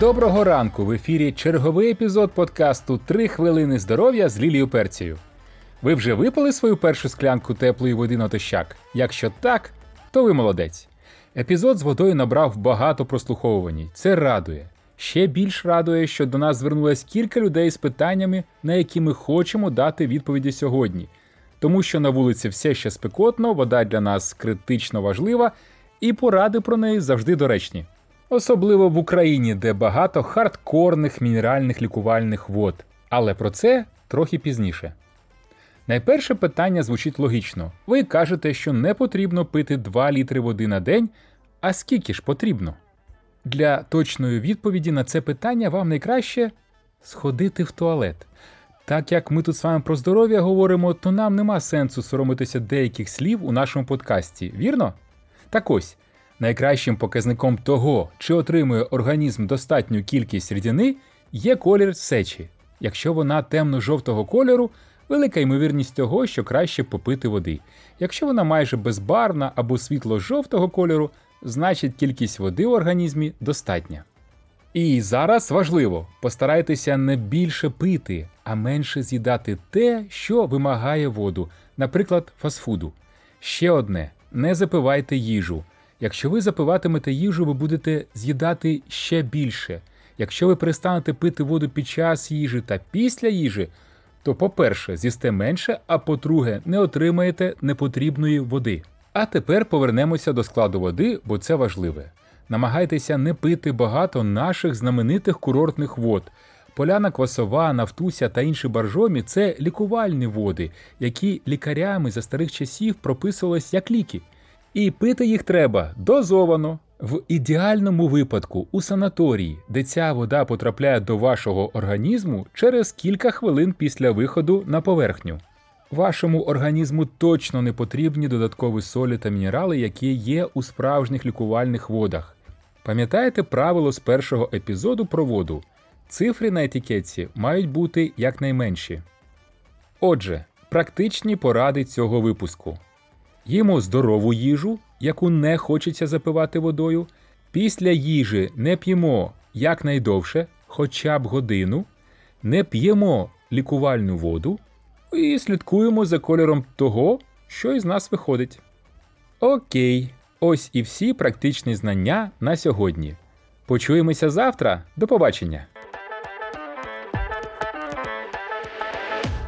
Доброго ранку! В ефірі черговий епізод подкасту «Три хвилини здоров'я з Лілією Перцією. Ви вже випили свою першу склянку теплої води натощак? Якщо так, то ви молодець. Епізод з водою набрав багато прослуховувань. Це радує. Ще більш радує, що до нас звернулось кілька людей з питаннями, на які ми хочемо дати відповіді сьогодні. Тому що на вулиці все ще спекотно, вода для нас критично важлива, і поради про неї завжди доречні. Особливо в Україні, де багато хардкорних мінеральних лікувальних вод. Але про це трохи пізніше. Найперше питання звучить логічно. Ви кажете, що не потрібно пити 2 літри води на день, а скільки ж потрібно? Для точної відповіді на це питання вам найкраще сходити в туалет. Так як ми тут з вами про здоров'я говоримо, то нам нема сенсу соромитися деяких слів у нашому подкасті, вірно? Так ось, найкращим показником того, чи отримує організм достатню кількість рідини, є колір сечі. Якщо вона темно-жовтого кольору, велика ймовірність того, що краще попити води. Якщо вона майже безбарвна або світло-жовтого кольору, значить кількість води в організмі достатня. І зараз важливо, постарайтеся не більше пити, а менше з'їдати те, що вимагає воду, наприклад, фастфуду. Ще одне: не запивайте їжу. Якщо ви запиватимете їжу, ви будете з'їдати ще більше. Якщо ви перестанете пити воду під час їжі та після їжі, то, по-перше, з'їсте менше, а по-друге, не отримаєте непотрібної води. А тепер повернемося до складу води, бо це важливе. Намагайтеся не пити багато наших знаменитих курортних вод. Поляна квасова, нафтуся та інші баржомі це лікувальні води, які лікарями за старих часів прописувались як ліки. І пити їх треба дозовано. В ідеальному випадку у санаторії, де ця вода потрапляє до вашого організму через кілька хвилин після виходу на поверхню. Вашому організму точно не потрібні додаткові солі та мінерали, які є у справжніх лікувальних водах. Пам'ятаєте правило з першого епізоду про воду? Цифри на етикетці мають бути якнайменші. Отже, практичні поради цього випуску. Їмо здорову їжу, яку не хочеться запивати водою. Після їжі не п'ємо якнайдовше, хоча б годину, не п'ємо лікувальну воду і слідкуємо за кольором того, що із нас виходить. Окей, ось і всі практичні знання на сьогодні. Почуємося завтра. До побачення!